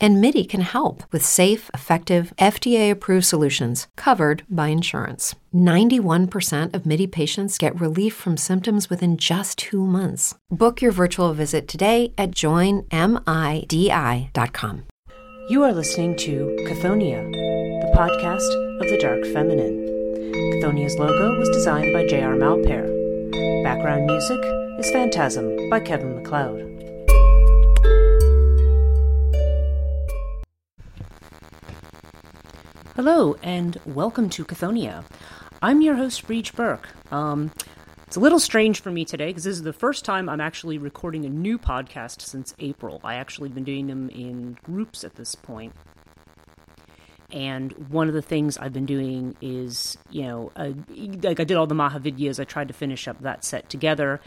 And MIDI can help with safe, effective, FDA approved solutions covered by insurance. 91% of MIDI patients get relief from symptoms within just two months. Book your virtual visit today at joinmidi.com. You are listening to Chthoniya, the podcast of the dark feminine. Chthoniya's logo was designed by J.R. Malpair. Background music is Phantasm by Kevin MacLeod. Hello, and welcome to Chthoniya. I'm your host, Breach Burke. Um, it's a little strange for me today because this is the first time I'm actually recording a new podcast since April. I actually been doing them in groups at this point. And one of the things I've been doing is, you know, uh, like I did all the Mahavidyas, I tried to finish up that set together.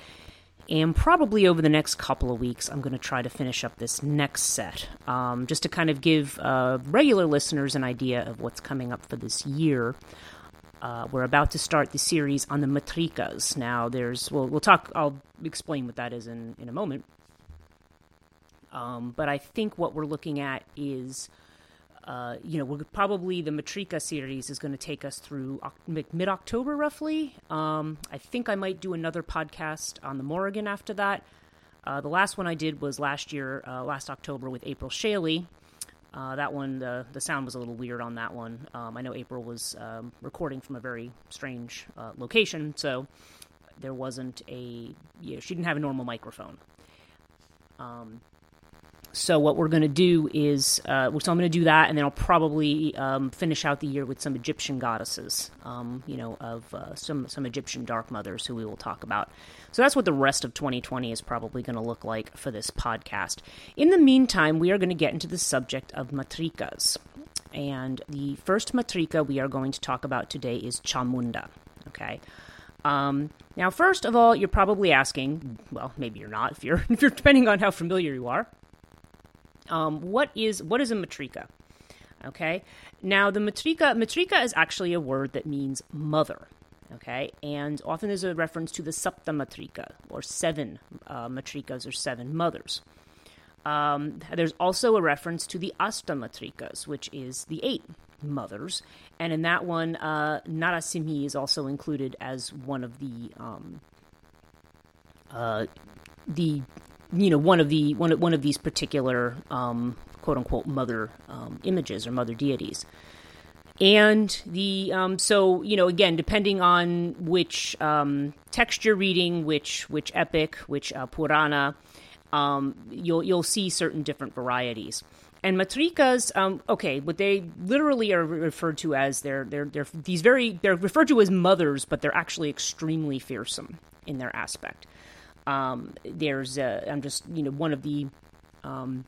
And probably over the next couple of weeks, I'm going to try to finish up this next set, um, just to kind of give uh, regular listeners an idea of what's coming up for this year. Uh, we're about to start the series on the matrikas. Now, there's well, we'll talk. I'll explain what that is in in a moment. Um, but I think what we're looking at is uh, you know, we're probably the Matrika series is going to take us through mid October, roughly. Um, I think I might do another podcast on the Morrigan after that. Uh, the last one I did was last year, uh, last October, with April Shaley. Uh, that one, the the sound was a little weird on that one. Um, I know April was um, recording from a very strange uh, location, so there wasn't a, you know, she didn't have a normal microphone. Um, so what we're going to do is, uh, so I'm going to do that, and then I'll probably um, finish out the year with some Egyptian goddesses, um, you know, of uh, some some Egyptian dark mothers who we will talk about. So that's what the rest of 2020 is probably going to look like for this podcast. In the meantime, we are going to get into the subject of matrikas, and the first matrika we are going to talk about today is Chamunda. Okay. Um, now, first of all, you're probably asking, well, maybe you're not, if you're, if you're depending on how familiar you are. Um, what is what is a matrika? Okay, now the matrika matrika is actually a word that means mother. Okay, and often there's a reference to the sapta matrika or seven uh, matrikas or seven mothers. Um, there's also a reference to the asta matrikas, which is the eight mothers, and in that one, uh, Narasimhi is also included as one of the um, uh, the you know one of the one one of these particular um, quote unquote mother um, images or mother deities. And the um, so you know again depending on which um, text you're reading, which which epic, which uh, Purana, um, you'll you'll see certain different varieties. And matrikas, um, okay, what they literally are referred to as they're they're they're these very they're referred to as mothers, but they're actually extremely fearsome in their aspect. Um, there's, uh, I'm just, you know, one of the um,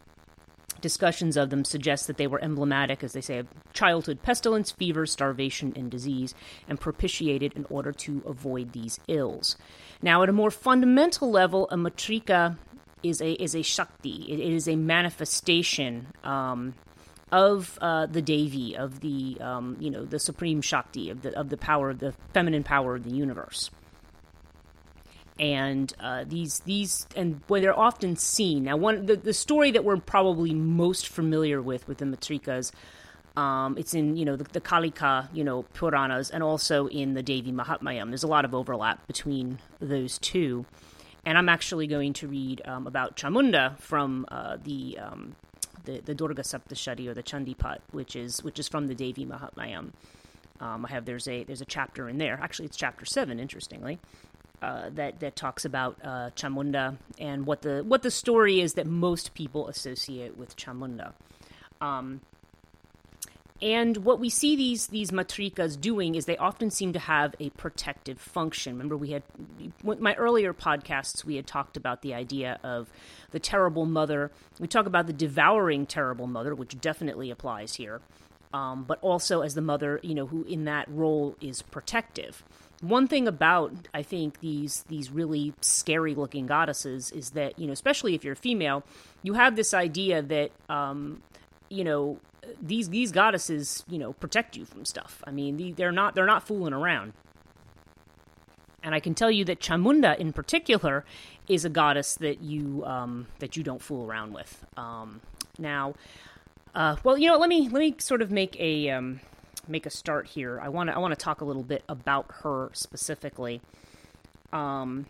discussions of them suggests that they were emblematic, as they say, of childhood pestilence, fever, starvation, and disease, and propitiated in order to avoid these ills. Now, at a more fundamental level, a matrika is a is a shakti. it, it is a manifestation um, of uh, the Devi, of the um, you know the supreme shakti, of the of the power, of the feminine power of the universe and uh, these these and where they're often seen. Now, one the, the story that we're probably most familiar with with the Matrikas, um, it's in you know the, the Kalika you know Puranas and also in the Devi Mahatmayam. There's a lot of overlap between those two, and I'm actually going to read um, about Chamunda from uh, the. Um, the, the Durga Saptashati or the Chandipat, which is which is from the Devi Mahatmayam. Um, I have there's a there's a chapter in there. Actually, it's chapter seven. Interestingly, uh, that that talks about uh, Chamunda and what the what the story is that most people associate with Chamunda. Um, and what we see these these matrikas doing is they often seem to have a protective function. Remember, we had my earlier podcasts. We had talked about the idea of the terrible mother. We talk about the devouring terrible mother, which definitely applies here. Um, but also as the mother, you know, who in that role is protective one thing about I think these these really scary looking goddesses is that you know especially if you're female, you have this idea that um, you know, these these goddesses, you know, protect you from stuff. I mean, they're not they're not fooling around. And I can tell you that Chamunda, in particular, is a goddess that you um, that you don't fool around with. Um, now, uh, well, you know, let me let me sort of make a um, make a start here. I want to I want to talk a little bit about her specifically. Um,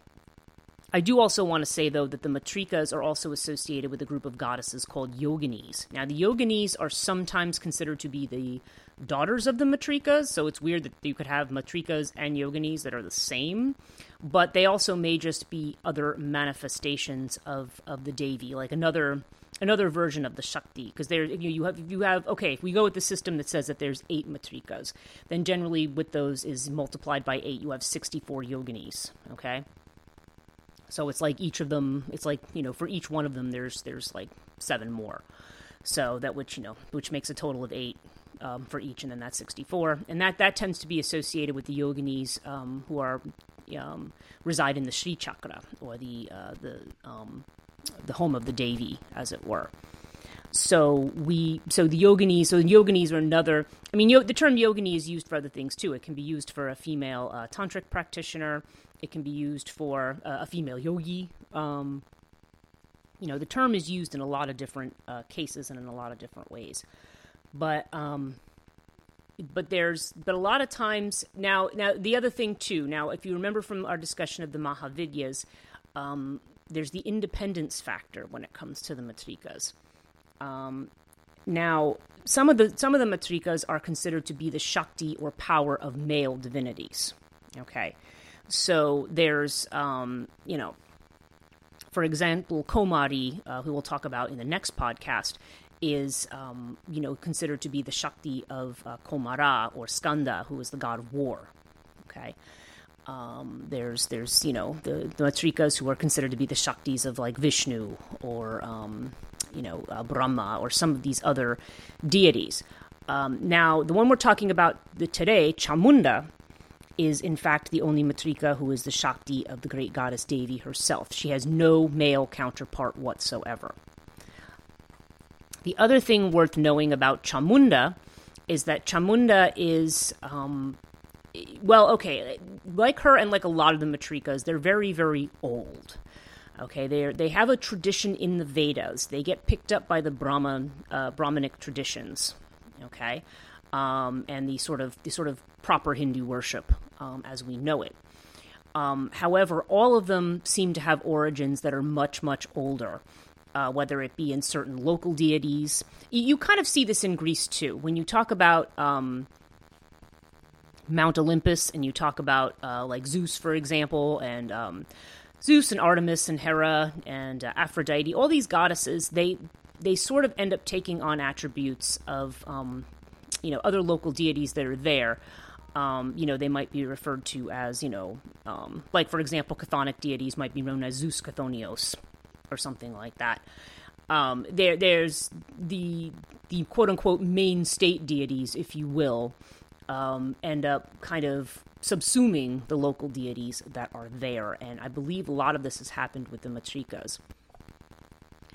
I do also want to say, though, that the matrikas are also associated with a group of goddesses called yoginis. Now, the yoginis are sometimes considered to be the daughters of the matrikas, so it's weird that you could have matrikas and yoginis that are the same, but they also may just be other manifestations of, of the Devi, like another another version of the Shakti. Because there, you, you have you have okay, if we go with the system that says that there's eight matrikas, then generally with those is multiplied by eight, you have sixty four yoginis. Okay. So it's like each of them, it's like, you know, for each one of them, there's, there's like seven more. So that which, you know, which makes a total of eight um, for each, and then that's 64. And that, that tends to be associated with the yoginis um, who are, um, reside in the Sri Chakra, or the, uh, the, um, the home of the Devi, as it were. So we, so the yoginis, so the yoginis are another. I mean, the term yogini is used for other things too. It can be used for a female uh, tantric practitioner. It can be used for uh, a female yogi. Um, you know, the term is used in a lot of different uh, cases and in a lot of different ways. But um, but there's but a lot of times now now the other thing too. Now, if you remember from our discussion of the Mahavidyas, um, there's the independence factor when it comes to the matrikas. Um, now, some of the some of the matrikas are considered to be the shakti or power of male divinities. Okay, so there's, um, you know, for example, Komari, uh, who we'll talk about in the next podcast, is, um, you know, considered to be the Shakti of uh, Komara or Skanda, who is the god of war. Okay. Um, there's, there's, you know, the, the Matrikas who are considered to be the Shaktis of like Vishnu or, um, you know, uh, Brahma or some of these other deities. Um, now, the one we're talking about today, Chamunda, is in fact the only Matrika who is the Shakti of the great goddess Devi herself. She has no male counterpart whatsoever. The other thing worth knowing about Chamunda is that Chamunda is, um, well, okay, like her and like a lot of the Matrikas, they're very, very old. Okay, they they have a tradition in the Vedas. They get picked up by the Brahman uh, Brahmanic traditions. Okay, um, and the sort of the sort of proper Hindu worship um, as we know it. Um, however, all of them seem to have origins that are much much older. Uh, whether it be in certain local deities, you, you, kind of see this in Greece too. When you talk about um, Mount Olympus and you talk about uh, like Zeus, for example, and um, Zeus and Artemis and Hera and uh, Aphrodite, all these goddesses, they they sort of end up taking on attributes of um, you know other local deities that are there. Um, you know, they might be referred to as, you know, um, like for example, chthonic deities might be known as Zeus Chthonios or something like that. Um, there, there's the the quote unquote main state deities, if you will, um, end up kind of subsuming the local deities that are there, and I believe a lot of this has happened with the matrikas.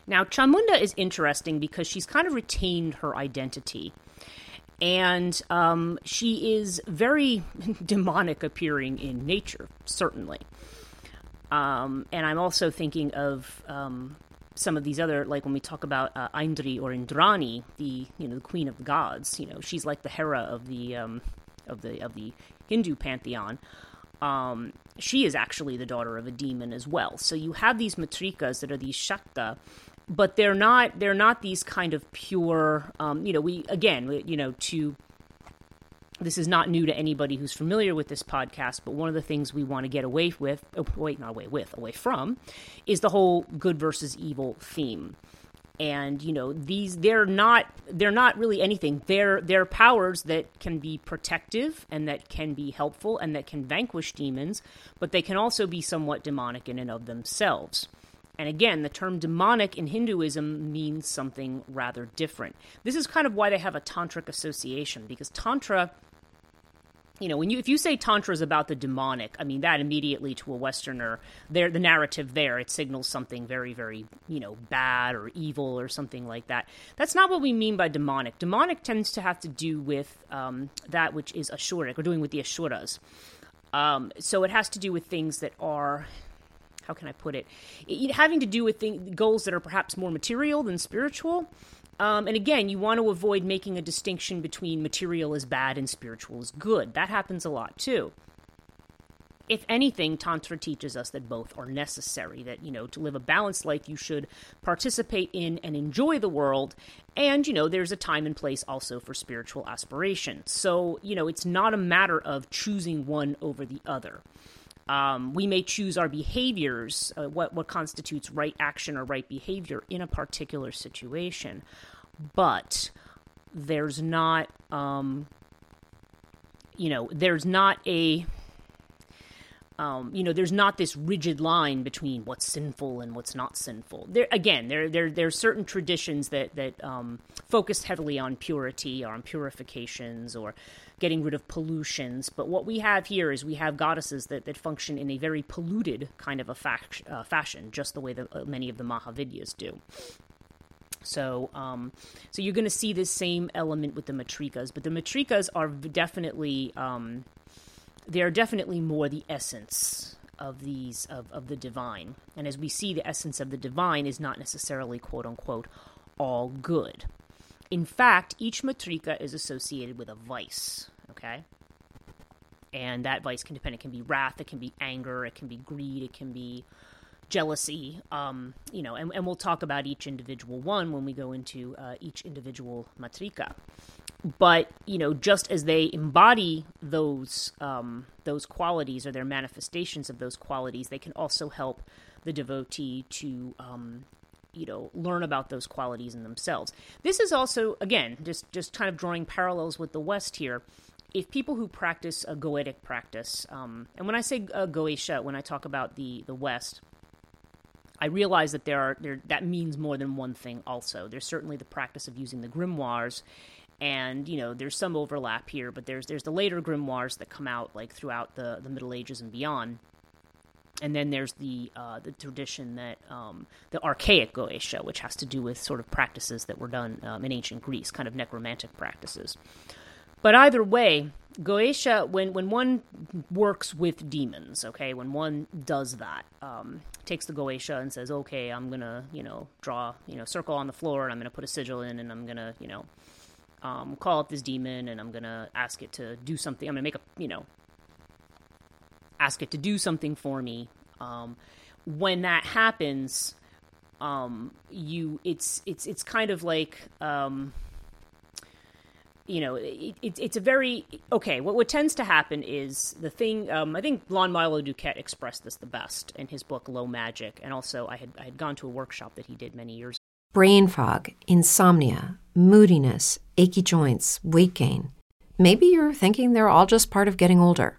Now, Chamunda is interesting because she's kind of retained her identity and um, she is very demonic appearing in nature, certainly. Um, and I'm also thinking of um, some of these other, like when we talk about uh, Aindri or Indrani, the you know the queen of the gods. You know, she's like the Hera of the um, of the of the Hindu pantheon. Um, she is actually the daughter of a demon as well. So you have these matrikas that are these shakta but they're not they're not these kind of pure um, you know we again you know to this is not new to anybody who's familiar with this podcast but one of the things we want to get away with oh, wait not away with away from is the whole good versus evil theme. And you know these they're not they're not really anything. They're they're powers that can be protective and that can be helpful and that can vanquish demons but they can also be somewhat demonic in and of themselves. And again, the term demonic in Hinduism means something rather different. This is kind of why they have a tantric association, because Tantra you know, when you if you say tantra is about the demonic, I mean that immediately to a Westerner, there the narrative there it signals something very very you know bad or evil or something like that. That's not what we mean by demonic. Demonic tends to have to do with um, that which is ashuric or doing with the ashuras. Um, so it has to do with things that are how can I put it, it having to do with things, goals that are perhaps more material than spiritual. Um, and again, you want to avoid making a distinction between material is bad and spiritual is good. That happens a lot too. If anything, Tantra teaches us that both are necessary, that, you know, to live a balanced life, you should participate in and enjoy the world. And, you know, there's a time and place also for spiritual aspiration. So, you know, it's not a matter of choosing one over the other. Um, we may choose our behaviors, uh, what, what constitutes right action or right behavior in a particular situation but there's not um, you know there's not a um, you know, there's not this rigid line between what's sinful and what's not sinful. There again, there there there's certain traditions that that um, focus heavily on purity or on purifications or getting rid of pollutions. But what we have here is we have goddesses that, that function in a very polluted kind of a fa- uh, fashion, just the way that uh, many of the Mahavidyas do. So, um, so you're going to see this same element with the matrikas, but the matrikas are definitely um, they are definitely more the essence of these of, of the divine. And as we see, the essence of the divine is not necessarily quote unquote all good. In fact, each matrika is associated with a vice. Okay. And that vice can depend. It can be wrath, it can be anger, it can be greed, it can be jealousy, um, you know, and, and, we'll talk about each individual one when we go into uh, each individual matrika. But you know, just as they embody those um, those qualities or their manifestations of those qualities, they can also help the devotee to um, you know learn about those qualities in themselves. This is also again just just kind of drawing parallels with the West here if people who practice a goetic practice, um, and when I say uh, goetia, when I talk about the the West, I realize that there are there that means more than one thing. Also, there's certainly the practice of using the grimoires, and you know there's some overlap here, but there's there's the later grimoires that come out like throughout the the Middle Ages and beyond. And then there's the uh, the tradition that um, the archaic Goetia, which has to do with sort of practices that were done um, in ancient Greece, kind of necromantic practices. But either way, Goetia, when, when one works with demons, okay, when one does that, um, takes the Goetia and says, okay, I'm to, you know, draw, you know, circle on the floor and I'm to put a sigil in and I'm to, you know, um, call up this demon and I'm to ask it to do something. I'm to make a, you know, ask it to do something for me. Um, when that happens, um, you, it's, it's, it's kind of like, um, you know, it, it, it's a very okay. What what tends to happen is the thing. Um, I think Lon Milo DuQuette expressed this the best in his book Low Magic, and also I had I had gone to a workshop that he did many years. Brain fog, insomnia, moodiness, achy joints, weight gain. Maybe you're thinking they're all just part of getting older,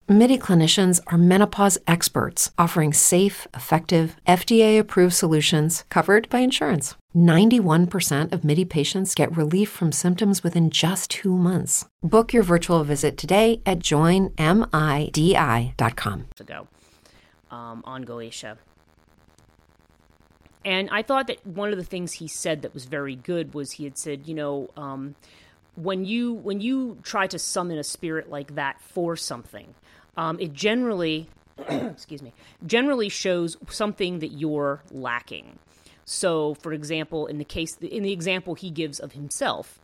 MIDI clinicians are menopause experts offering safe, effective, FDA approved solutions covered by insurance. 91% of MIDI patients get relief from symptoms within just two months. Book your virtual visit today at joinmidi.com. Ago um, on Goetia. And I thought that one of the things he said that was very good was he had said, you know, um, when you when you try to summon a spirit like that for something, um, it generally, excuse me, generally shows something that you're lacking. So, for example, in the case in the example he gives of himself,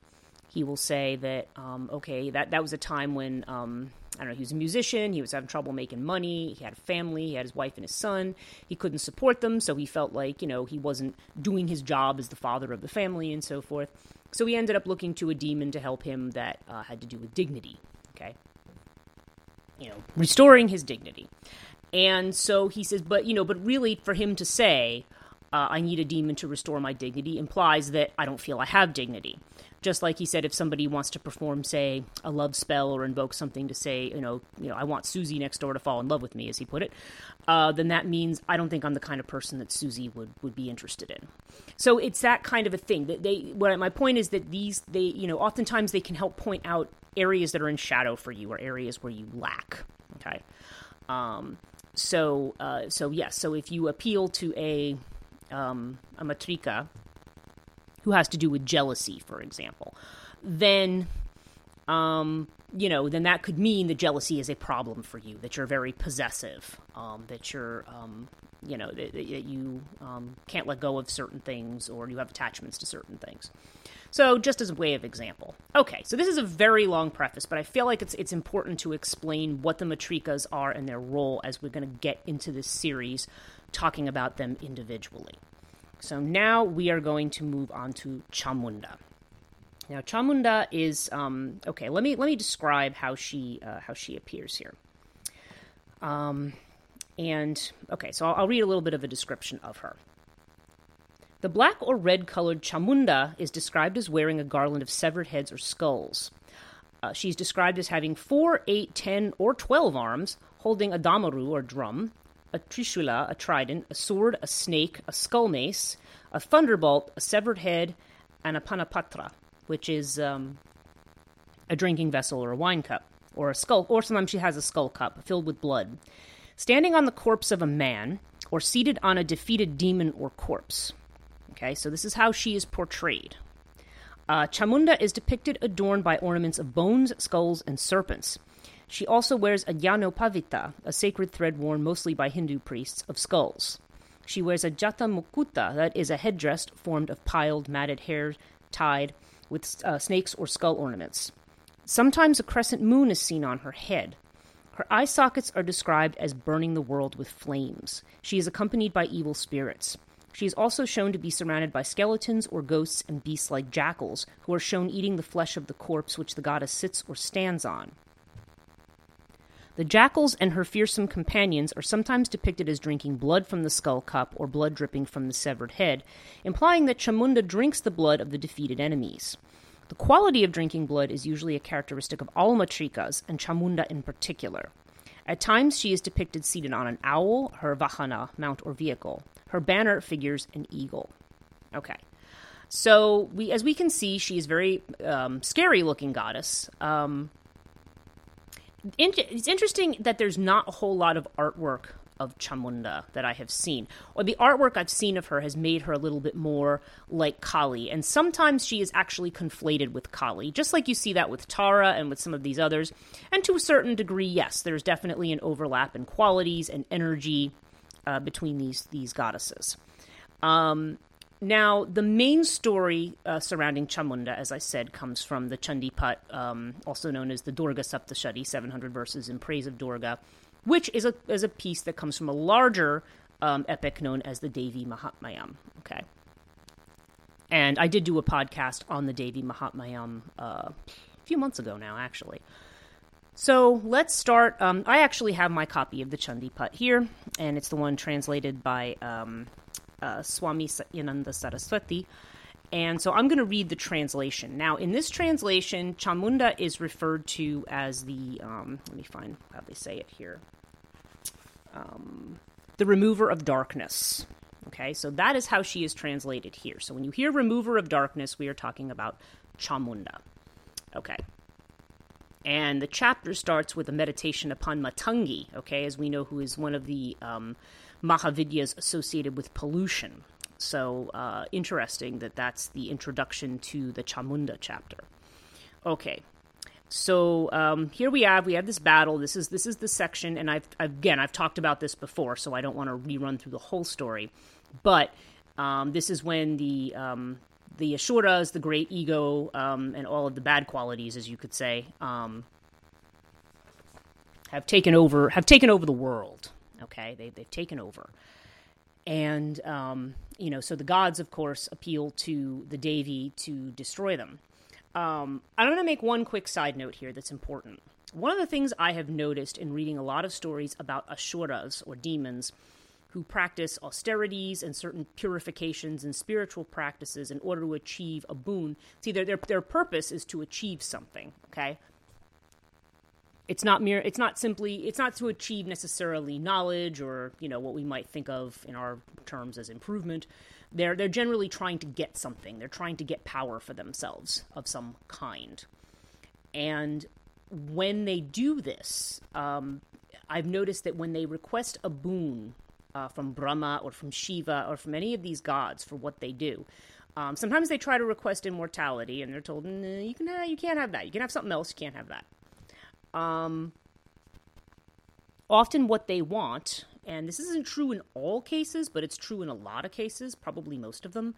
he will say that um, okay, that that was a time when um, I don't know, he was a musician, he was having trouble making money, he had a family, he had his wife and his son, he couldn't support them, so he felt like, you know, he wasn't doing his job as the father of the family and so forth. So he ended up looking to a demon to help him that uh, had to do with dignity, okay? You know, restoring his dignity. And so he says, but, you know, but really for him to say, uh, I need a demon to restore my dignity implies that I don't feel I have dignity. Just like he said, if somebody wants to perform, say, a love spell or invoke something to say, you know, you know, I want Susie next door to fall in love with me, as he put it, uh, then that means I don't think I'm the kind of person that Susie would, would be interested in. So it's that kind of a thing. That they, what my point is that these, they, you know, oftentimes they can help point out areas that are in shadow for you or areas where you lack. Okay. Um, so, uh, so yes. So if you appeal to a um, a matrika who has to do with jealousy, for example, then um, you know, then that could mean that jealousy is a problem for you, that you're very possessive, um, that you're, um, you know, that, that you um, can't let go of certain things or you have attachments to certain things. So, just as a way of example. Okay, so this is a very long preface, but I feel like it's it's important to explain what the matrikas are and their role as we're going to get into this series talking about them individually. So now we are going to move on to Chamunda. Now Chamunda is um, okay. Let me let me describe how she uh, how she appears here. Um, and okay, so I'll, I'll read a little bit of a description of her. The black or red colored Chamunda is described as wearing a garland of severed heads or skulls. Uh, she's described as having four, eight, ten, or twelve arms, holding a damaru or drum, a trishula, a trident, a sword, a snake, a skull mace, a thunderbolt, a severed head, and a panapatra, which is um, a drinking vessel or a wine cup, or a skull, or sometimes she has a skull cup filled with blood. Standing on the corpse of a man, or seated on a defeated demon or corpse. Okay, so this is how she is portrayed. Uh, Chamunda is depicted adorned by ornaments of bones, skulls, and serpents. She also wears a Pavita, a sacred thread worn mostly by Hindu priests, of skulls. She wears a Jata Mukuta, that is a headdress formed of piled, matted hair tied with uh, snakes or skull ornaments. Sometimes a crescent moon is seen on her head. Her eye sockets are described as burning the world with flames. She is accompanied by evil spirits. She is also shown to be surrounded by skeletons or ghosts and beasts like jackals, who are shown eating the flesh of the corpse which the goddess sits or stands on. The jackals and her fearsome companions are sometimes depicted as drinking blood from the skull cup or blood dripping from the severed head, implying that Chamunda drinks the blood of the defeated enemies. The quality of drinking blood is usually a characteristic of all matrikas, and Chamunda in particular. At times, she is depicted seated on an owl, her vahana, mount or vehicle. Her banner figures an eagle. Okay. So, we, as we can see, she is very um, scary looking goddess. Um, it's interesting that there's not a whole lot of artwork of Chamunda that I have seen. Or the artwork I've seen of her has made her a little bit more like Kali. And sometimes she is actually conflated with Kali, just like you see that with Tara and with some of these others. And to a certain degree, yes, there's definitely an overlap in qualities and energy uh, between these, these goddesses. Um, now, the main story uh, surrounding Chamunda, as I said, comes from the Chandipat, um, also known as the Durga Saptashati, 700 verses in praise of Durga, which is a, is a piece that comes from a larger um, epic known as the Devi Mahatmayam. Okay. And I did do a podcast on the Devi Mahatmayam uh, a few months ago now, actually. So let's start. Um, I actually have my copy of the Chandipat here, and it's the one translated by um, uh, Swami Satyananda Saraswati. And so I'm going to read the translation. Now, in this translation, Chamunda is referred to as the, um, let me find how they say it here, um, the remover of darkness. Okay, so that is how she is translated here. So when you hear remover of darkness, we are talking about Chamunda. Okay. And the chapter starts with a meditation upon Matangi, okay, as we know, who is one of the um, Mahavidyas associated with pollution. So uh, interesting that that's the introduction to the Chamunda chapter. Okay, so um, here we have we have this battle. This is this is the section, and I've again I've talked about this before, so I don't want to rerun through the whole story. But um, this is when the um, the Asuras, the great ego, um, and all of the bad qualities, as you could say, um, have taken over have taken over the world. Okay, they they've taken over, and um, you know, so the gods, of course, appeal to the Devi to destroy them. I'm going to make one quick side note here that's important. One of the things I have noticed in reading a lot of stories about Asuras or demons who practice austerities and certain purifications and spiritual practices in order to achieve a boon. See, their, their, their purpose is to achieve something, okay? It's not mere it's not simply it's not to achieve necessarily knowledge or, you know, what we might think of in our terms as improvement they're they're generally trying to get something. They're trying to get power for themselves of some kind. And when they do this, um, I've noticed that when they request a boon uh, from Brahma or from Shiva or from any of these gods for what they do, um, sometimes they try to request immortality, and they're told, "You can have, you can't have that. You can have something else. You can't have that." Um, often, what they want and this isn't true in all cases, but it's true in a lot of cases, probably most of them,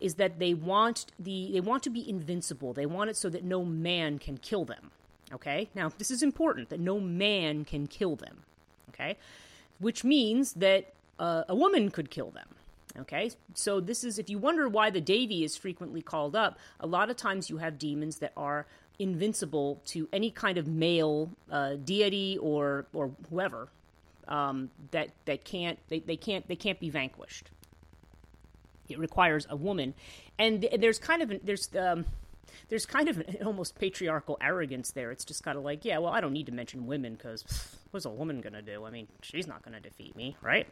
is that they want the they want to be invincible. They want it so that no man can kill them. Okay? Now, this is important that no man can kill them. Okay? Which means that uh, a woman could kill them. Okay, so this is if you wonder why the Devi is frequently called up, a lot of times you have demons that are invincible to any kind of male uh, deity or or whoever um, that that can't they, they can't they can't be vanquished. It requires a woman, and there's kind of an, there's um, there's kind of an almost patriarchal arrogance there. It's just kind of like, yeah, well, I don't need to mention women because what's a woman gonna do? I mean, she's not gonna defeat me, right?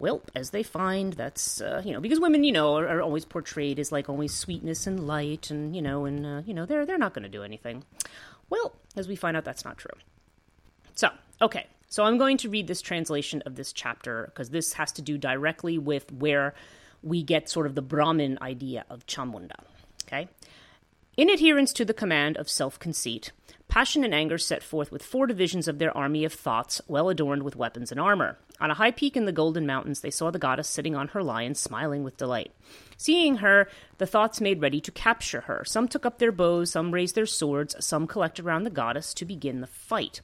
Well, as they find, that's uh, you know because women, you know, are, are, always portrayed as like always sweetness and light, and you know, and uh, you know, they're they're not going to do anything. Well, as we find out, that's not true. So, okay, so I'm going to read this translation of this chapter because this has to do directly with where we get sort of the Brahmin idea of Chamunda. Okay? In adherence to the command of self conceit, passion and anger set forth with four divisions of their army of thoughts, well adorned with weapons and armor. On a high peak in the Golden Mountains, they saw the goddess sitting on her lion, smiling with delight. Seeing her, the thoughts made ready to capture her. Some took up their bows, some raised their swords, some collected round the goddess to begin the fight.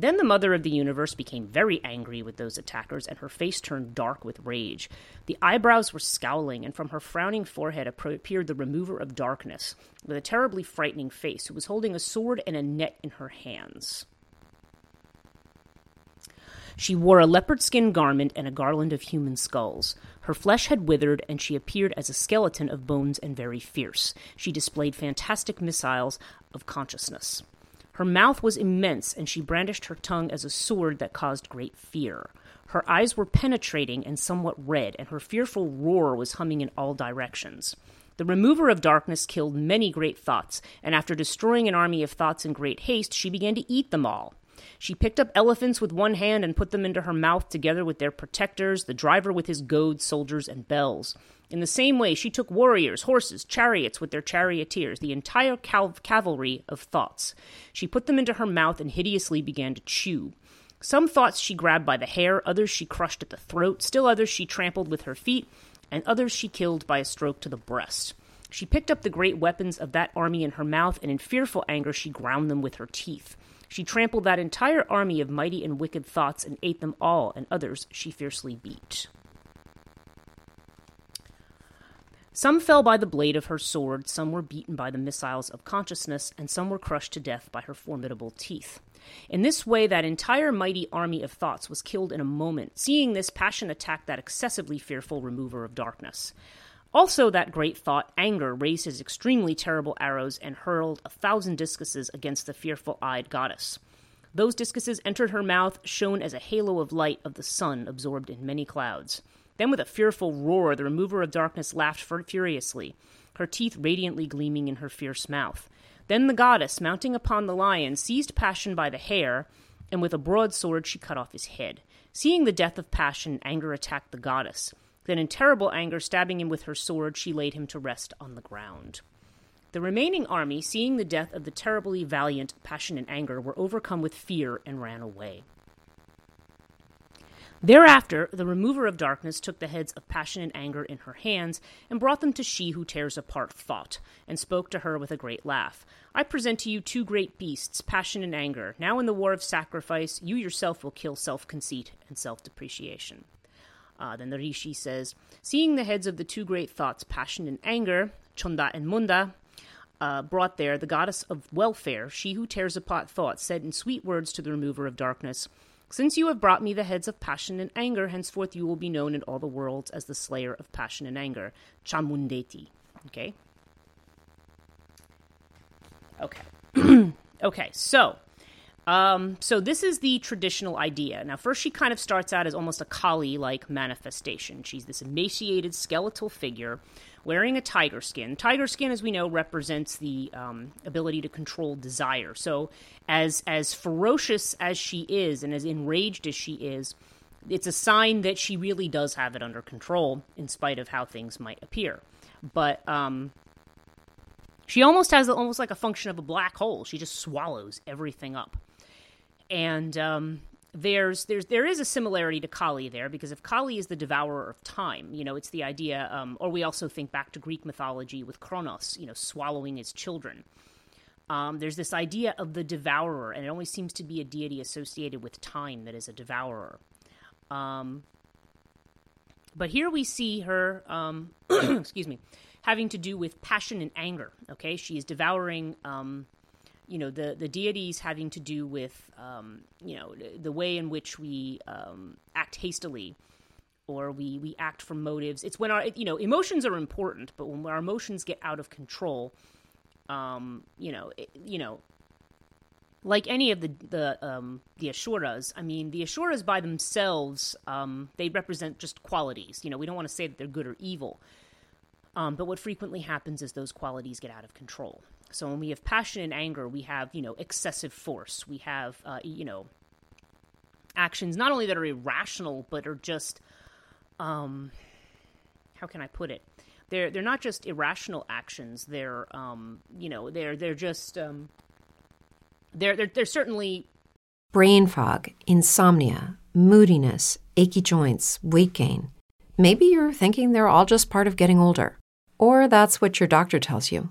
Then the Mother of the Universe became very angry with those attackers, and her face turned dark with rage. The eyebrows were scowling, and from her frowning forehead appeared the Remover of Darkness, with a terribly frightening face, who was holding a sword and a net in her hands. She wore a leopard skin garment and a garland of human skulls. Her flesh had withered, and she appeared as a skeleton of bones and very fierce. She displayed fantastic missiles of consciousness. Her mouth was immense, and she brandished her tongue as a sword that caused great fear. Her eyes were penetrating and somewhat red, and her fearful roar was humming in all directions. The remover of darkness killed many great thoughts, and after destroying an army of thoughts in great haste, she began to eat them all. She picked up elephants with one hand and put them into her mouth together with their protectors, the driver with his goads, soldiers, and bells. In the same way, she took warriors, horses, chariots with their charioteers, the entire cavalry of thoughts. She put them into her mouth and hideously began to chew. Some thoughts she grabbed by the hair, others she crushed at the throat, still others she trampled with her feet, and others she killed by a stroke to the breast. She picked up the great weapons of that army in her mouth, and in fearful anger she ground them with her teeth. She trampled that entire army of mighty and wicked thoughts and ate them all, and others she fiercely beat. Some fell by the blade of her sword, some were beaten by the missiles of consciousness, and some were crushed to death by her formidable teeth. In this way, that entire mighty army of thoughts was killed in a moment. Seeing this, passion attacked that excessively fearful remover of darkness. Also, that great thought, anger, raised his extremely terrible arrows and hurled a thousand discuses against the fearful eyed goddess. Those discuses entered her mouth, shone as a halo of light of the sun absorbed in many clouds. Then, with a fearful roar, the remover of darkness laughed furiously, her teeth radiantly gleaming in her fierce mouth. Then the goddess, mounting upon the lion, seized Passion by the hair, and with a broadsword she cut off his head. Seeing the death of Passion, anger attacked the goddess. Then, in terrible anger, stabbing him with her sword, she laid him to rest on the ground. The remaining army, seeing the death of the terribly valiant Passion and Anger, were overcome with fear and ran away. Thereafter, the remover of darkness took the heads of passion and anger in her hands, and brought them to she who tears apart thought, and spoke to her with a great laugh. I present to you two great beasts, passion and anger. Now, in the war of sacrifice, you yourself will kill self conceit and self depreciation. Uh, then the Rishi says, Seeing the heads of the two great thoughts, passion and anger, Chonda and Munda, uh, brought there, the goddess of welfare, she who tears apart thought, said in sweet words to the remover of darkness, since you have brought me the heads of passion and anger, henceforth you will be known in all the worlds as the slayer of passion and anger, Chamundeti. Okay? Okay. okay, so um, so this is the traditional idea. Now, first she kind of starts out as almost a Kali-like manifestation. She's this emaciated skeletal figure wearing a tiger skin. Tiger skin, as we know, represents the um, ability to control desire. So, as as ferocious as she is, and as enraged as she is, it's a sign that she really does have it under control, in spite of how things might appear. But um, she almost has almost like a function of a black hole. She just swallows everything up, and um, there's there's there is a similarity to Kali there because if Kali is the devourer of time, you know, it's the idea. Um, or we also think back to Greek mythology with Kronos, you know, swallowing his children. Um, there's this idea of the devourer, and it always seems to be a deity associated with time that is a devourer. Um, but here we see her, um, excuse me, having to do with passion and anger. Okay, she is devouring um, you know the the deities having to do with um, you know the way in which we um, act hastily or we we act from motives it's when our you know emotions are important but when our emotions get out of control um, you know it, you know like any of the the um, the asuras, I mean, the asuras by themselves, um, they represent just qualities. You know, we don't want to say that they're good or evil, um, but what frequently happens is those qualities get out of control. So when we have passion and anger, we have, you know, excessive force. We have, uh, you know, actions not only that are irrational, but are just, um, how can I put it? They're they're not just irrational actions. They're, um, you know, they're they're just, um, they're they're, they're certainly brain fog, insomnia, moodiness, achy joints, weight gain. Maybe you're thinking they're all just part of getting older, or that's what your doctor tells you.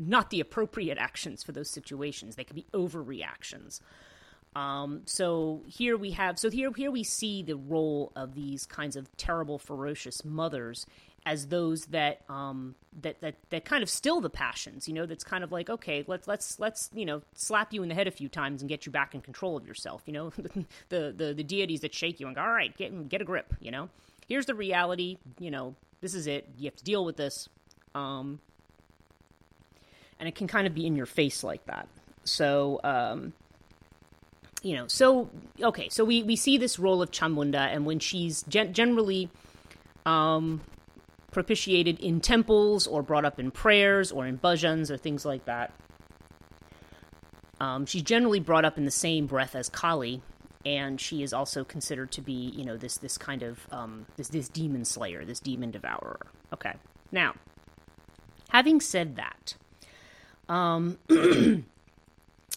not the appropriate actions for those situations. They could be overreactions. Um, so here we have so here here we see the role of these kinds of terrible, ferocious mothers as those that um, that that that kind of still the passions. You know, that's kind of like okay, let's let's let's you know slap you in the head a few times and get you back in control of yourself. You know, the the the deities that shake you and go, all right, get get a grip. You know, here's the reality. You know, this is it. You have to deal with this. Um, and it can kind of be in your face like that. So, um, you know, so okay, so we we see this role of Chamunda, and when she's gen- generally um, propitiated in temples or brought up in prayers or in bhajans or things like that, um, she's generally brought up in the same breath as Kali, and she is also considered to be, you know, this this kind of um, this this demon slayer, this demon devourer. Okay, now, having said that, um,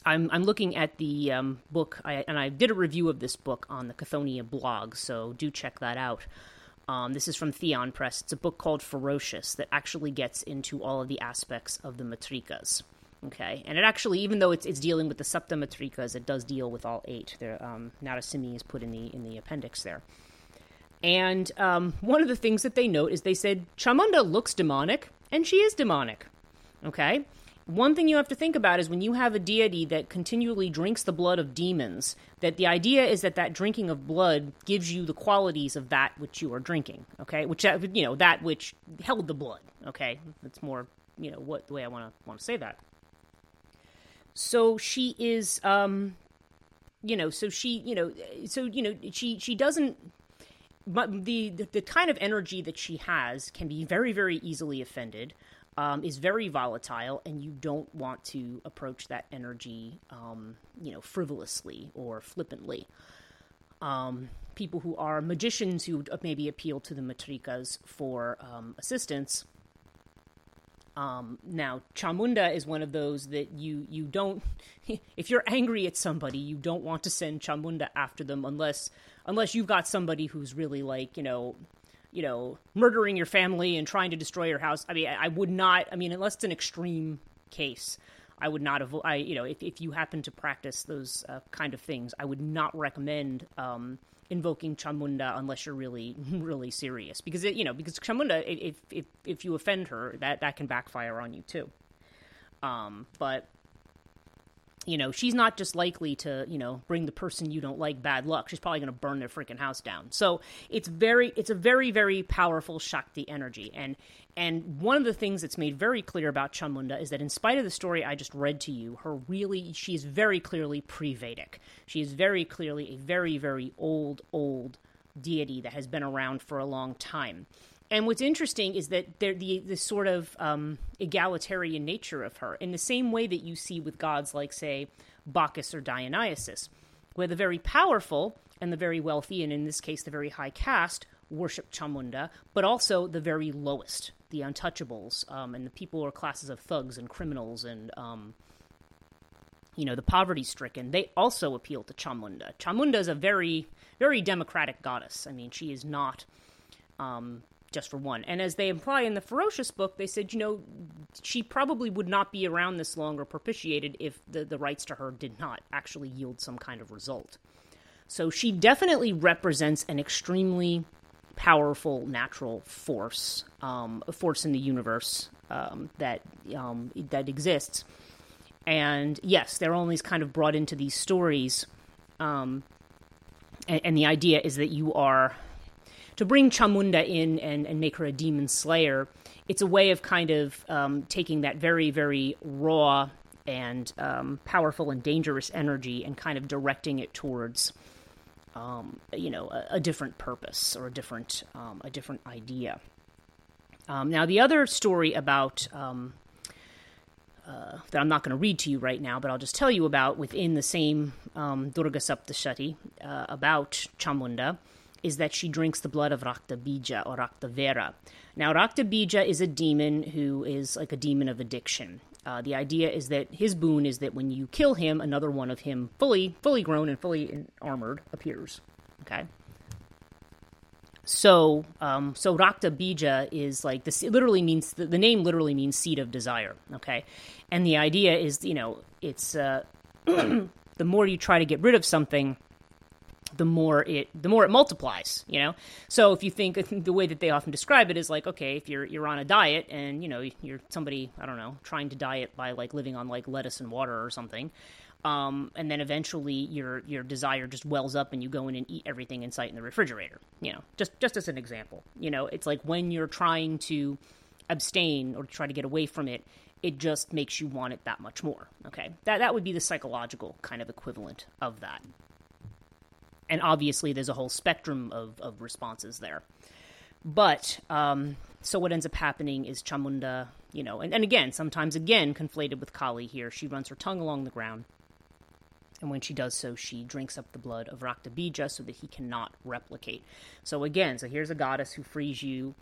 I'm I'm looking at the um, book, I, and I did a review of this book on the Chthonia blog, so do check that out. Um, this is from Theon Press. It's a book called Ferocious that actually gets into all of the aspects of the matrikas. Okay, and it actually, even though it's it's dealing with the septa matrikas, it does deal with all eight. There, um, Narasimhi is put in the in the appendix there. And um, one of the things that they note is they said Chamunda looks demonic, and she is demonic. Okay, one thing you have to think about is when you have a deity that continually drinks the blood of demons, that the idea is that that drinking of blood gives you the qualities of that which you are drinking, okay? Which uh, you know, that which held the blood, okay? That's more, you know, what the way I want to want to say that. So she is um you know, so she, you know, so you know, she she doesn't but the, the, the kind of energy that she has can be very very easily offended um, is very volatile, and you don't want to approach that energy, um, you know, frivolously or flippantly. Um, people who are magicians who maybe appeal to the matrikas for um, assistance. Um, now, Chamunda is one of those that you you don't. If you're angry at somebody, you don't want to send Chamunda after them unless unless you've got somebody who's really like you know you know, murdering your family and trying to destroy your house. I mean, I, would not. I mean, unless it's an extreme case, I would not have. I you know, if if you happen to practice those uh, kind of things, I would not recommend um, invoking Chamunda unless you're really really serious because it, you know because Chamunda, if if if you offend her, that that can backfire on you too. Um, but you know, she's not just likely to, you know, bring the person you don't like bad luck. She's probably going to burn their freaking house down. So it's very, it's a very, very powerful Shakti energy. And and one of the things that's made very clear about Chamunda is that, in spite of the story I just read to you, her really, she is very clearly pre-Vedic. She is very clearly a very, very old, old deity that has been around for a long time. And what's interesting is that the the sort of um, egalitarian nature of her, in the same way that you see with gods like, say, Bacchus or Dionysus, where the very powerful and the very wealthy, and in this case, the very high caste, worship Chamunda, but also the very lowest, the untouchables, um, and the people or classes of thugs and criminals and um, you know the poverty stricken. They also appeal to Chamunda. Chamunda is a very very democratic goddess. I mean, she is not um, just for one. And as they imply in the Ferocious book, they said, you know, she probably would not be around this long or propitiated if the, the rites to her did not actually yield some kind of result. So she definitely represents an extremely powerful natural force, um, a force in the universe um, that um, that exists. And yes, they're always kind of brought into these stories, um, and, and the idea is that you are to bring Chamunda in and, and make her a demon slayer, it's a way of kind of um, taking that very, very raw and um, powerful and dangerous energy and kind of directing it towards, um, you know, a, a, different purpose or a different, um, a different idea. Um, now, the other story about um, uh, that I'm not going to read to you right now, but I'll just tell you about within the same um, Durga Saptashati uh, about Chamunda is that she drinks the blood of Rakta Bija or Rakta Vera. Now, Rakta Bija is a demon who is like a demon of addiction. Uh, the idea is that his boon is that when you kill him, another one of him, fully fully grown and fully armored, appears. Okay. So, um, so Rakta Bija is like this. Literally means the, the, name literally means seed of desire. Okay, and the idea is, you know, it's uh, the more you try to get rid of something, the more it the more it multiplies you know? So if you think the way that they often describe it is like okay if you're you're on a diet and you know you're somebody i don't know trying to diet by like living on like lettuce and water or something um, and then eventually your your desire just wells up and you go in and eat everything in sight in the refrigerator you know? Just just as an example you know? It's like when you're trying to abstain or try to get away from it it just makes you want it that much more okay? That that would be the psychological kind of equivalent of that and obviously there's a whole spectrum of, of responses there. But um, so what ends up happening is Chamunda, you know, and, and again, sometimes again conflated with Kali here. She runs her tongue along the ground, and when she does so, she drinks up the blood of Raktabija so that he cannot replicate. So again, so here's a goddess who frees you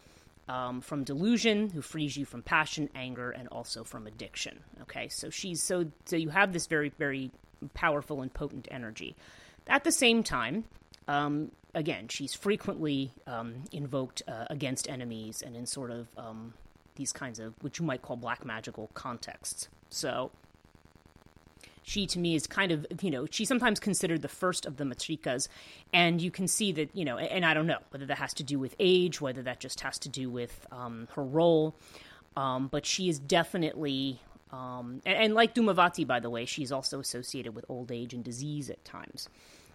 um, from delusion, who frees you from passion, anger, and also from addiction. Okay, so she's so so you have this very very powerful and potent energy. At the same time, um, again, she's frequently um, invoked uh, against enemies and in sort of um, these kinds of what you might call black magical contexts. So she to me is kind of you know she's sometimes considered the first of the matrikas and you can see that you know and i don't know whether that has to do with age whether that just has to do with um, her role um, but she is definitely um, and, and, like Dhumavati, by the way, she's also associated with old age and disease at times.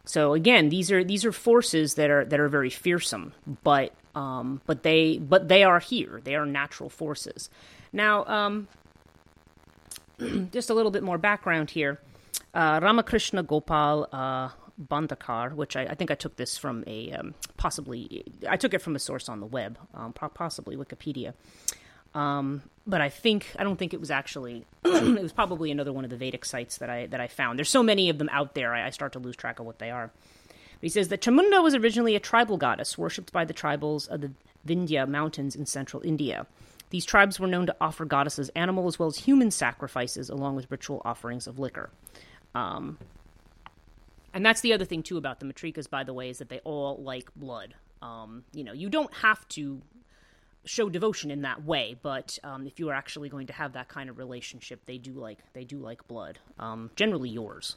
So again, these are these are forces that are that are very fearsome, but um, but they but they are here. They are natural forces. Now, um, just a little bit more background here. Uh, Ramakrishna Gopal uh, Bhandarkar, which I, I, think I took this from a um, possibly I took it from a source on the web, um, possibly Wikipedia. Um, but I think I don't think it was actually it was probably another one of the Vedic sites that I that I found. There's so many of them out there, I, I start to lose track of what they are. But he says that Chamunda was originally a tribal goddess worshipped by the tribals of the Vindhya mountains in central India. These tribes were known to offer goddesses animal as well as human sacrifices, along with ritual offerings of liquor. Um, and that's the other thing too about the matrikas, by the way, is that they all like blood. Um, you know, you don't have to show devotion in that way. But um, if you are actually going to have that kind of relationship, they do like they do like blood. Um, generally yours.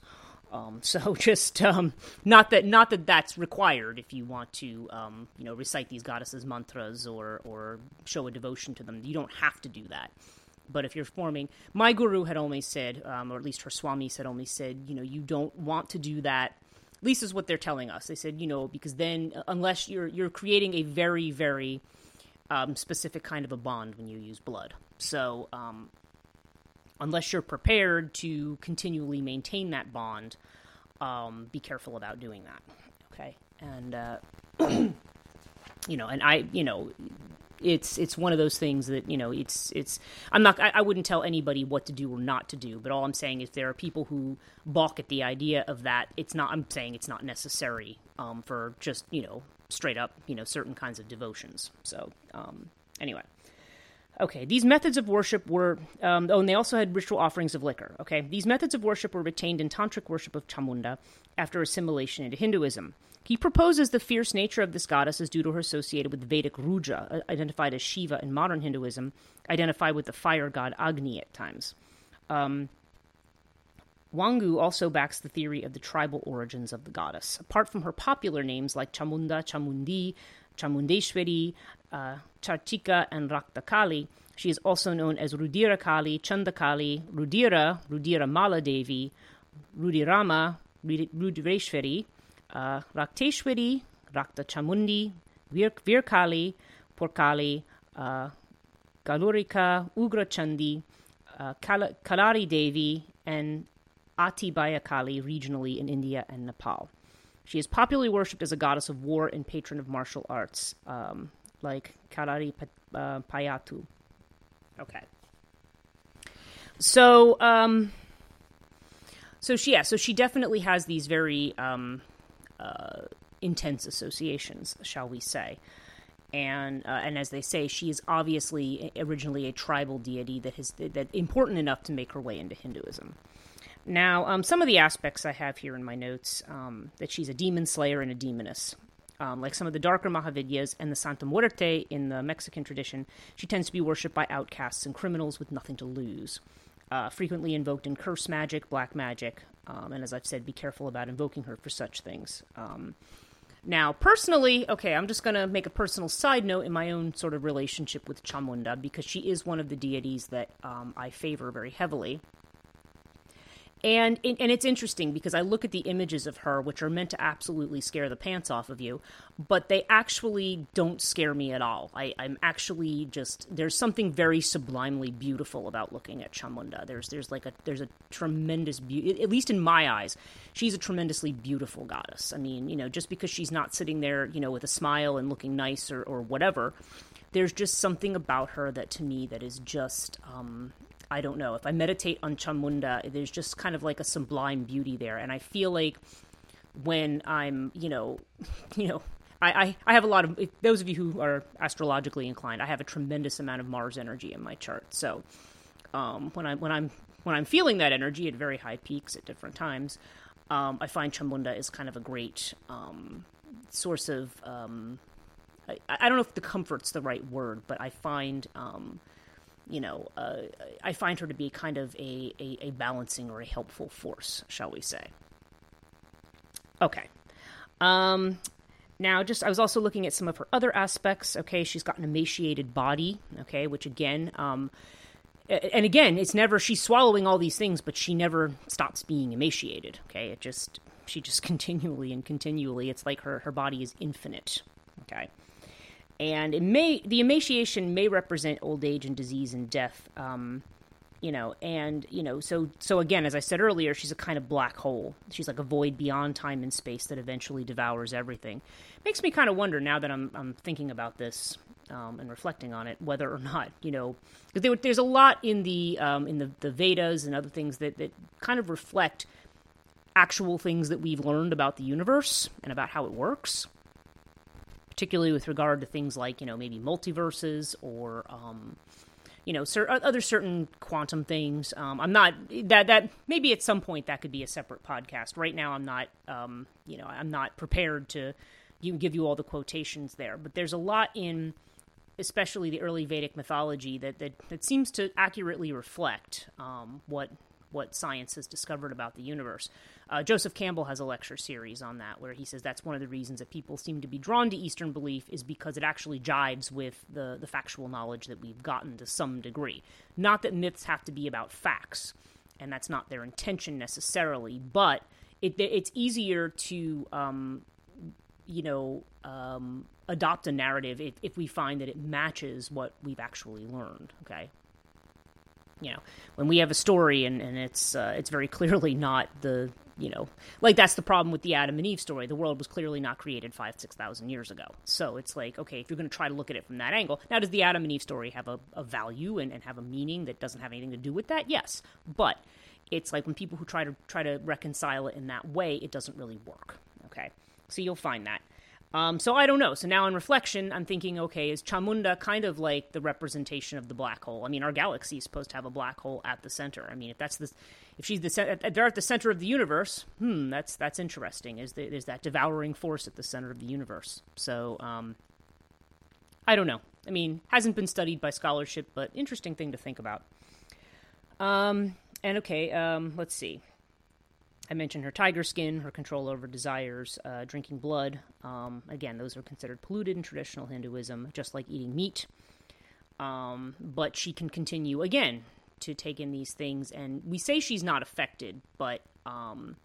Um, so just um, not that not that that's required if you want to um, you know recite these goddesses mantras or or show a devotion to them. You don't have to do that. But if you're forming, my guru had always said, um, or at least her swami said, only said, you know, you don't want to do that. At least is what they're telling us. They said, you know, because then unless you're you're creating a very very um, specific kind of a bond when you use blood. So, um, unless you're prepared to continually maintain that bond, um, be careful about doing that. Okay, and uh, you know, and I, you know, it's it's one of those things that you know it's it's i'm not I, I, wouldn't tell anybody what to do or not to do but all i'm saying is there are people who balk at the idea of that it's not i'm saying it's not necessary um, for just you know straight up, you know, certain kinds of devotions. So, um, anyway. Okay, these methods of worship were, um, oh, and they also had ritual offerings of liquor. Okay, these methods of worship were retained in tantric worship of Chamunda after assimilation into Hinduism. He proposes the fierce nature of this goddess is due to her associated with Vedic Rudra, uh, identified as Shiva in modern Hinduism, identified with the fire god Agni at times. Um, Wangu also backs the theory of the tribal origins of the goddess. Apart from her popular names like Chamunda, Chamundi, Chamundeshwari, uh, Charchika, and Raktakali, she is also known as Rudira Kali, Chandakali, Rudira, Rudira Mala Devi, Rudirama, Rudireshwari, uh, Rakteshwari, Rakta Chamundi, Vir- Virkali, Porkali, uh, Galurika, Ugra Chandi, uh, Kal- Kalari Devi, and Ati Kali regionally in India and Nepal. She is popularly worshipped as a goddess of war and patron of martial arts, um, like Kalari uh, Payatu. Okay. So, um, so she, yeah, so she definitely has these very um, uh, intense associations, shall we say? And uh, and as they say, she is obviously originally a tribal deity that has that important enough to make her way into Hinduism. Now, um, some of the aspects I have here in my notes um, that she's a demon slayer and a demoness. Um, like some of the darker Mahavidyas and the Santa Muerte in the Mexican tradition, she tends to be worshipped by outcasts and criminals with nothing to lose. uh, frequently invoked in curse magic, black magic, um, and as I've said, be careful about invoking her for such things. Um, now, personally, okay, I'm just going to make a personal side note in my own sort of relationship with Chamunda because she is one of the deities that um, I favor very heavily. And and it's interesting because I look at the images of her, which are meant to absolutely scare the pants off of you, but they actually don't scare me at all. I, I'm actually just there's something very sublimely beautiful about looking at Chamunda. There's there's like a there's a tremendous beauty, at least in my eyes. She's a tremendously beautiful goddess. I mean, you know, just because she's not sitting there, you know, with a smile and looking nice or or whatever, there's just something about her that to me that is just um, I don't know. If I meditate on Chamunda, there's just kind of like a sublime beauty there. And I feel like when I'm, you know, you know, I, I, I have a lot of those of you who are astrologically inclined. I have a tremendous amount of Mars energy in my chart. So um, when I'm when I'm when I'm feeling that energy at very high peaks at different times, um, I find Chamunda is kind of a great um, source of. Um, I, I, don't know if the comfort's the right word, but I find um, you know, uh, I find her to be kind of a, a, a, balancing or a helpful force, shall we say. Okay. Um, now, just I was also looking at some of her other aspects. Okay, she's got an emaciated body. Okay, which again, um, and again, it's never she's swallowing all these things, but she never stops being emaciated. Okay, it just she just continually and continually. It's like her her body is infinite. Okay and it may the emaciation may represent old age and disease and death um, you know and you know so so again as i said earlier she's a kind of black hole. She's like a void beyond time and space that eventually devours everything. Makes me kind of wonder now that i'm i'm thinking about this um, and reflecting on it whether or not you know because there, there's a lot in the um, in the, the vedas and other things that that kind of reflect actual things that we've learned about the universe and about how it works particularly with regard to things like you know maybe multiverses or um, you know cer- other certain quantum things. Um, I'm not that that maybe at some point that could be a separate podcast. Right now, I'm not um, you know I'm not prepared to give you all the quotations there, but there's a lot in especially the early Vedic mythology that that, that seems to accurately reflect um, what what science has discovered about the universe. Uh, Joseph Campbell has a lecture series on that where he says that's one of the reasons that people seem to be drawn to Eastern belief is because it actually jives with the, the factual knowledge that we've gotten to some degree. Not that myths have to be about facts, and that's not their intention necessarily, but it, it's easier to, um, you know, um, adopt a narrative if, if we find that it matches what we've actually learned, okay? You know when we have a story and, and it's uh, it's very clearly not the you know like that's the problem with the adam and eve story. The world was clearly not created five six thousand years ago. So it's like okay if you're going to try to look at it from that angle now does the adam and eve story have a, a value and, and have a meaning that doesn't have anything to do with that? Yes. But it's like when people who try to try to reconcile it in that way it doesn't really work. Okay? So you'll find that um, so I don't know. So now in reflection, I'm thinking, okay, is Chamunda kind of like the representation of the black hole? I mean, our galaxy is supposed to have a black hole at the center. I mean, if that's the, if she's the, they're at the center of the universe. Hmm, that's that's interesting. Is there's that devouring force at the center of the universe? So, um, I don't know. I mean, hasn't been studied by scholarship, but interesting thing to think about. Um, and okay, um, let's see. I mentioned her tiger skin, her control over desires, uh, drinking blood. Um, again, those are considered polluted in traditional Hinduism, just like eating meat. Um, but she can continue again to take in these things, and we say she's not affected, but um,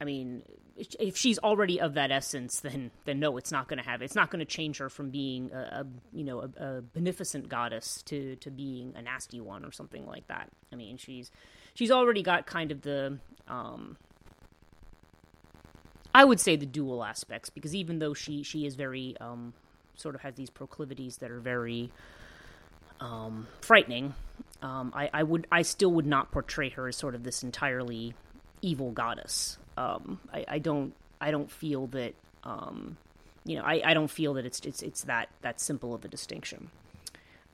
I mean, if she's already of that essence, then then no, it's not going to have. It's not going to change her from being a, a you know a, a, beneficent goddess to to being a nasty one or something like that. I mean, she's she's already got kind of the um, I would say the dual aspects because even though she she is very um, sort of has these proclivities that are very um, frightening, um, I, I, would I still would not portray her as sort of this entirely evil goddess. Um, I, I, don't I don't feel that um, you know I, I don't feel that it's it's it's that that simple of a distinction.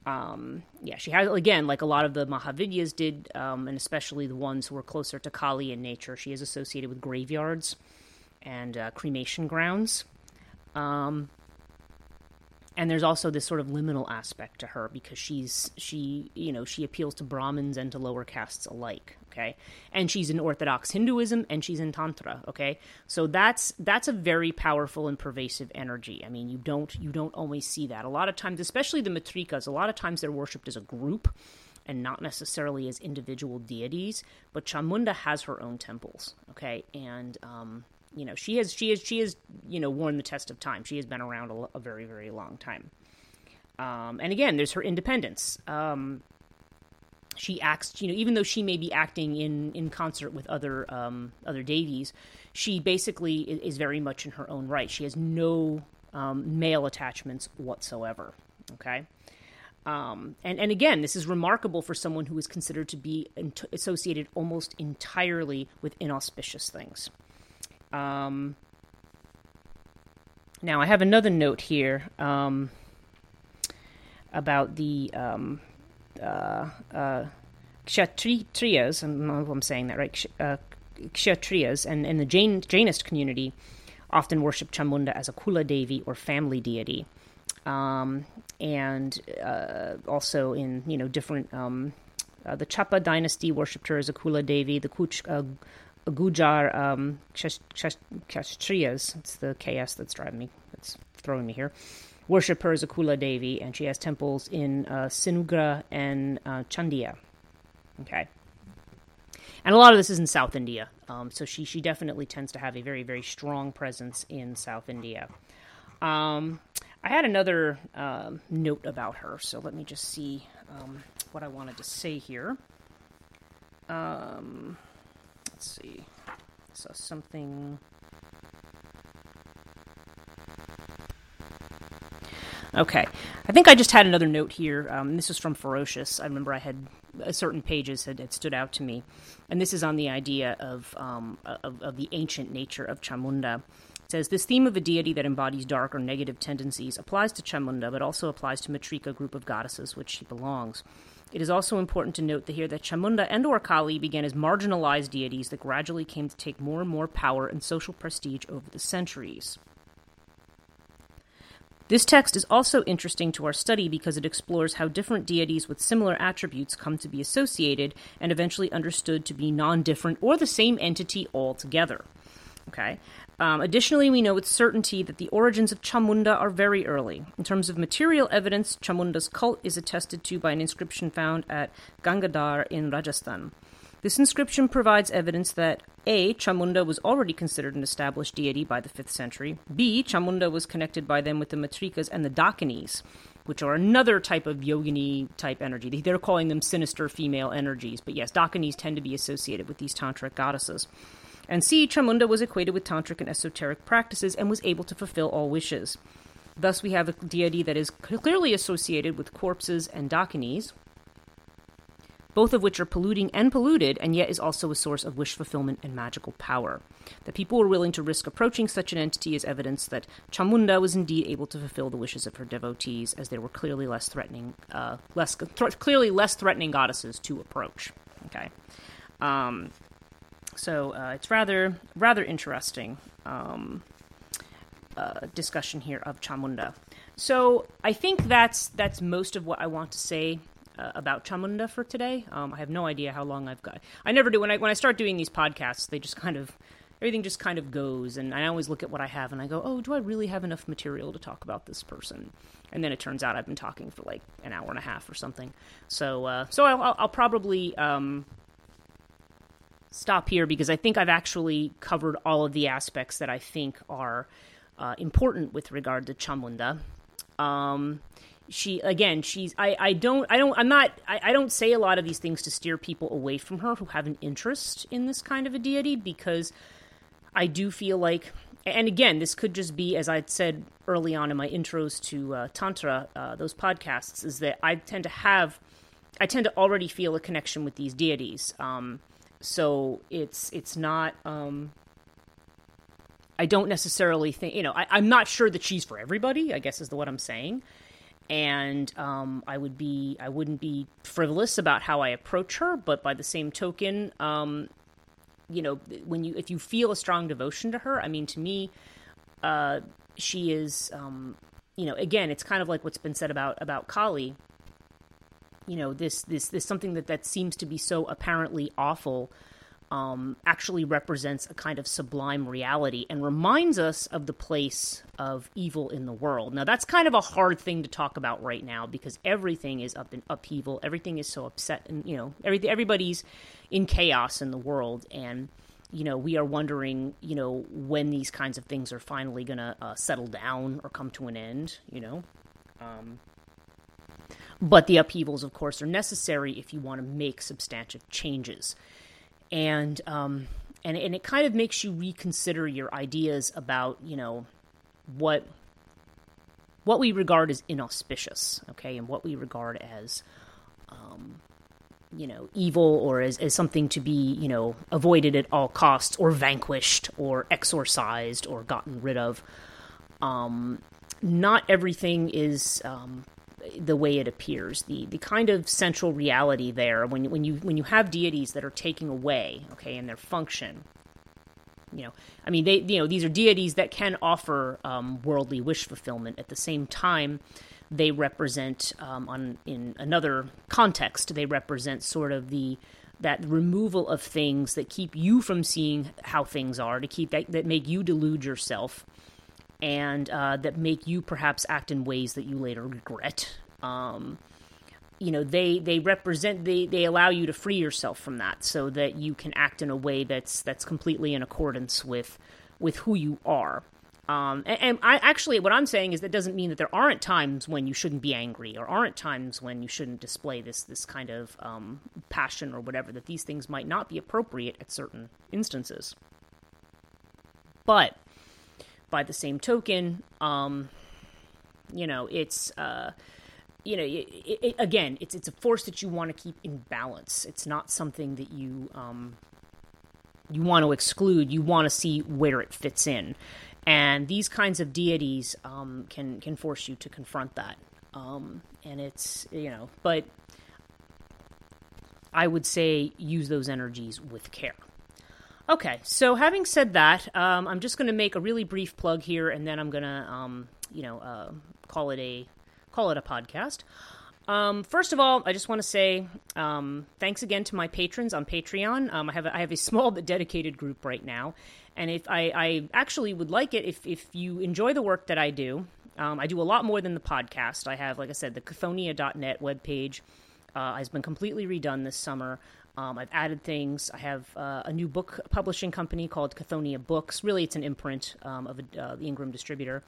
Um, yeah, she has again, like a lot of the Mahavidyas did, um, and especially the ones who are closer to Kali in nature. She is associated with graveyards, and uh, cremation grounds. Um, and there's also this sort of liminal aspect to her because she's she you know she appeals to brahmins and to lower castes alike okay? And she's in orthodox hinduism and she's in tantra okay? So that's that's a very powerful and pervasive energy. I mean you don't you don't always see that. A lot of times especially the matrikas a lot of times they're worshipped as a group and not necessarily as individual deities but chamunda has her own temples okay? And um you know she has she has she has you know worn the test of time. She has been around a, a very very long time. Um, and again there's her independence. Um, she acts you know even though she may be acting in in concert with other um, other deities she basically is, very much in her own right. She has no um, male attachments whatsoever okay? Um, and, and again, this is remarkable for someone who is considered to be associated almost entirely with inauspicious things. Um, now, I have another note here um, about the um, uh, uh, Kshatriyas. I don't know if I'm saying that right. Uh, Kshatriyas and, and the Jain, Jainist community often worship Chamunda as a Kula Devi or family deity. Um, and uh, also in you know different um, uh, the Chapa dynasty worshipped her as a Kula Devi. The Kutch, uh, Gujar um, Kshatriyas, it's the KS that's driving me, that's throwing me here, worship her as a Kula Devi, and she has temples in uh, Sinugra and uh, Chandia. Okay. And a lot of this is in South India. Um, so she, she definitely tends to have a very, very strong presence in South India. Um, I had another um, note about her, so let me just see um, what I wanted to say here. Um, let's see. So something. Okay, I think I just had another note here. Um, this is from Ferocious. I remember I had uh, certain pages had, stood out to me, and this is on the idea of, um, of, of the ancient nature of Chamunda. It says this theme of a deity that embodies dark or negative tendencies applies to Chamunda, but also applies to Matrika group of goddesses which she belongs. It is also important to note here that Chamunda and or Kali began as marginalized deities that gradually came to take more and more power and social prestige over the centuries. This text is also interesting to our study because it explores how different deities with similar attributes come to be associated and eventually understood to be non different or the same entity altogether. Okay. Um, additionally, we know with certainty that the origins of Chamunda are very early. In terms of material evidence, Chamunda's cult is attested to by an inscription found at Gangadhar in Rajasthan. This inscription provides evidence that A. Chamunda was already considered an established deity by the 5th century, B. Chamunda was connected by them with the Matrikas and the Dakinis, which are another type of yogini type energy. They're calling them sinister female energies, but yes, Dakinis tend to be associated with these tantric goddesses. And C. Chamunda was equated with tantric and esoteric practices and was able to fulfill all wishes. Thus, we have a deity that is clearly associated with corpses and dakinis, both of which are polluting and polluted, and yet is also a source of wish fulfillment and magical power. That people were willing to risk approaching such an entity is evidence that Chamunda was indeed able to fulfill the wishes of her devotees, as they were clearly less threatening, uh, less th- clearly less threatening goddesses to approach. Okay. Um, so uh, it's rather rather interesting um, uh, discussion here of Chamunda. So I think that's that's most of what I want to say uh, about Chamunda for today. Um, I have no idea how long I've got. I never do when I when I start doing these podcasts. They just kind of everything just kind of goes, and I always look at what I have and I go, oh, do I really have enough material to talk about this person? And then it turns out I've been talking for like an hour and a half or something. So uh, so I'll, I'll probably. Um, stop here because I think I've actually covered all of the aspects that I think are uh, important with regard to Chamunda. Um, she again, she's I, I don't I don't I'm not I, I don't say a lot of these things to steer people away from her who have an interest in this kind of a deity because I do feel like and again, this could just be, as I said early on in my intros to uh, Tantra, uh, those podcasts, is that I tend to have, I tend to already feel a connection with these deities. Um, so it's it's not. Um, I don't necessarily think you know. I, am not sure that she's for everybody. I guess is the what I'm saying. And um, I would be I wouldn't be frivolous about how I approach her, but by the same token, um, you know, when you if you feel a strong devotion to her, I mean, to me, uh, she is um, you know, again, it's kind of like what's been said about about Kali. You know, this this this something that that seems to be so apparently awful um, actually represents a kind of sublime reality and reminds us of the place of evil in the world. Now, that's kind of a hard thing to talk about right now because everything is up in upheaval. Everything is so upset, and you know, every, everybody's in chaos in the world, and you know, we are wondering, you know, when these kinds of things are finally going to uh, settle down or come to an end. You know. Um, but the upheavals, of course, are necessary if you want to make substantive changes and um, and and it kind of makes you reconsider your ideas about you know what what we regard as inauspicious, okay, and what we regard as um, you know evil or as, as something to be you know avoided at all costs or vanquished or exorcised or gotten rid of. Um, not everything is um, the way it appears, the the kind of central reality there when when you when you have deities that are taking away, okay, in their function. You know, I mean, they you know these are deities that can offer um, worldly wish fulfillment. At the same time, they represent um, on in another context. They represent sort of the that removal of things that keep you from seeing how things are, to keep that, that make you delude yourself, and uh, that make you perhaps act in ways that you later regret. Um, you know, they they represent they they allow you to free yourself from that, so that you can act in a way that's that's completely in accordance with with who you are. Um, and, and, I actually, what I'm saying is that doesn't mean that there aren't times when you shouldn't be angry, or aren't times when you shouldn't display this this kind of um, passion or whatever. That these things might not be appropriate at certain instances. But by the same token, um, you know, it's uh, you know, it, it, again, it's it's a force that you want to keep in balance. It's not something that you um, you want to exclude. You want to see where it fits in, and these kinds of deities um, can can force you to confront that. Um, and it's you know, but I would say use those energies with care. Okay, so having said that, um, I'm just going to make a really brief plug here, and then I'm going to, um, you know, uh, call it a call it a podcast. Um, first of all, I just want to say um, thanks again to my patrons on Patreon. Um, I have a, I have a small but dedicated group right now, and if I, I actually would like it if if you enjoy the work that I do. Um, I do a lot more than the podcast. I have, like I said, the Chthonia.net webpage uh, has been completely redone this summer. Um, I've added things. I have uh, a new book publishing company called Chthonia Books. Really, it's an imprint um, of a, uh, the Ingram distributor.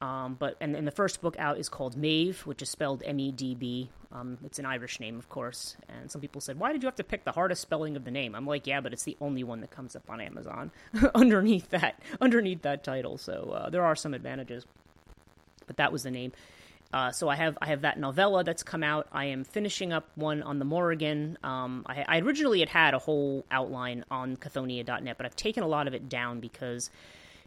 Um, but and, and, the first book out is called Medb, which is spelled M-E-D-B. Um, it's an Irish name, of course. And some people said, "Why did you have to pick the hardest spelling of the name?" I'm like, "Yeah, but it's the only one that comes up on Amazon underneath that underneath that title. So uh, there are some advantages." But that was the name. Uh, so I have I have that novella that's come out. I am finishing up one on the Morrigan. Um, I, I, originally had had a whole outline on Chthonia.net, but I've taken a lot of it down because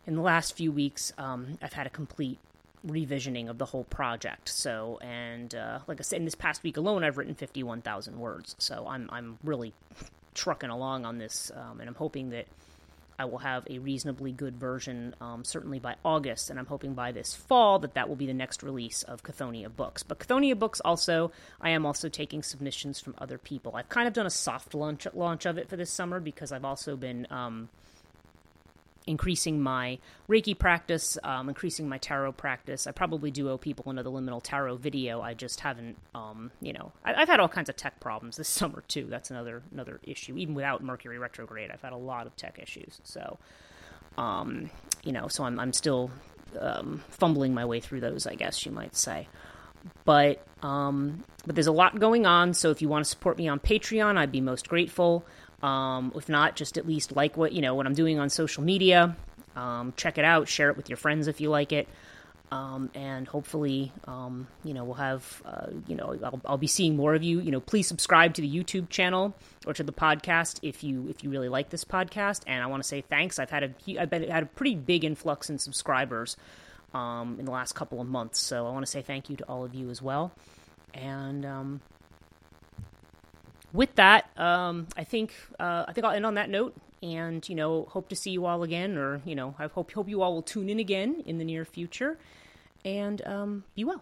in the last few weeks um, I've had a complete revisioning of the whole project. So and uh, like I said, in this past week alone, I've written fifty one thousand words. So I'm I'm really trucking along on this, um, and I'm hoping that I will have a reasonably good version, um, certainly by August, and I'm hoping by this fall that that will be the next release of Chthonia Books. But Chthonia Books also, I am also taking submissions from other people. I've kind of done a soft launch launch of it for this summer because I've also been um, increasing my Reiki practice, um, increasing my tarot practice. I probably do owe people another liminal tarot video. I just haven't, um, you know, I, have had all kinds of tech problems this summer too. That's another another issue. Even without Mercury retrograde, I've had a lot of tech issues. So, um, you know, so I'm I'm still um, fumbling my way through those. I guess you might say. But um, but there's a lot going on. So if you want to support me on Patreon, I'd be most grateful. Um, if not, just at least like what you know what I'm doing on social media. Um, check it out, share it with your friends if you like it, um, and hopefully, um, you know, we'll have uh, you know I'll, I'll, be seeing more of you. You know, please subscribe to the YouTube channel or to the podcast if you if you really like this podcast. And I want to say thanks. I've had a I've been, had a pretty big influx in subscribers um, in the last couple of months, so I want to say thank you to all of you as well. And um, with that, um, I think uh, I think I'll end on that note, and you know, hope to see you all again, or you know, I hope hope you all will tune in again in the near future. and um, be well.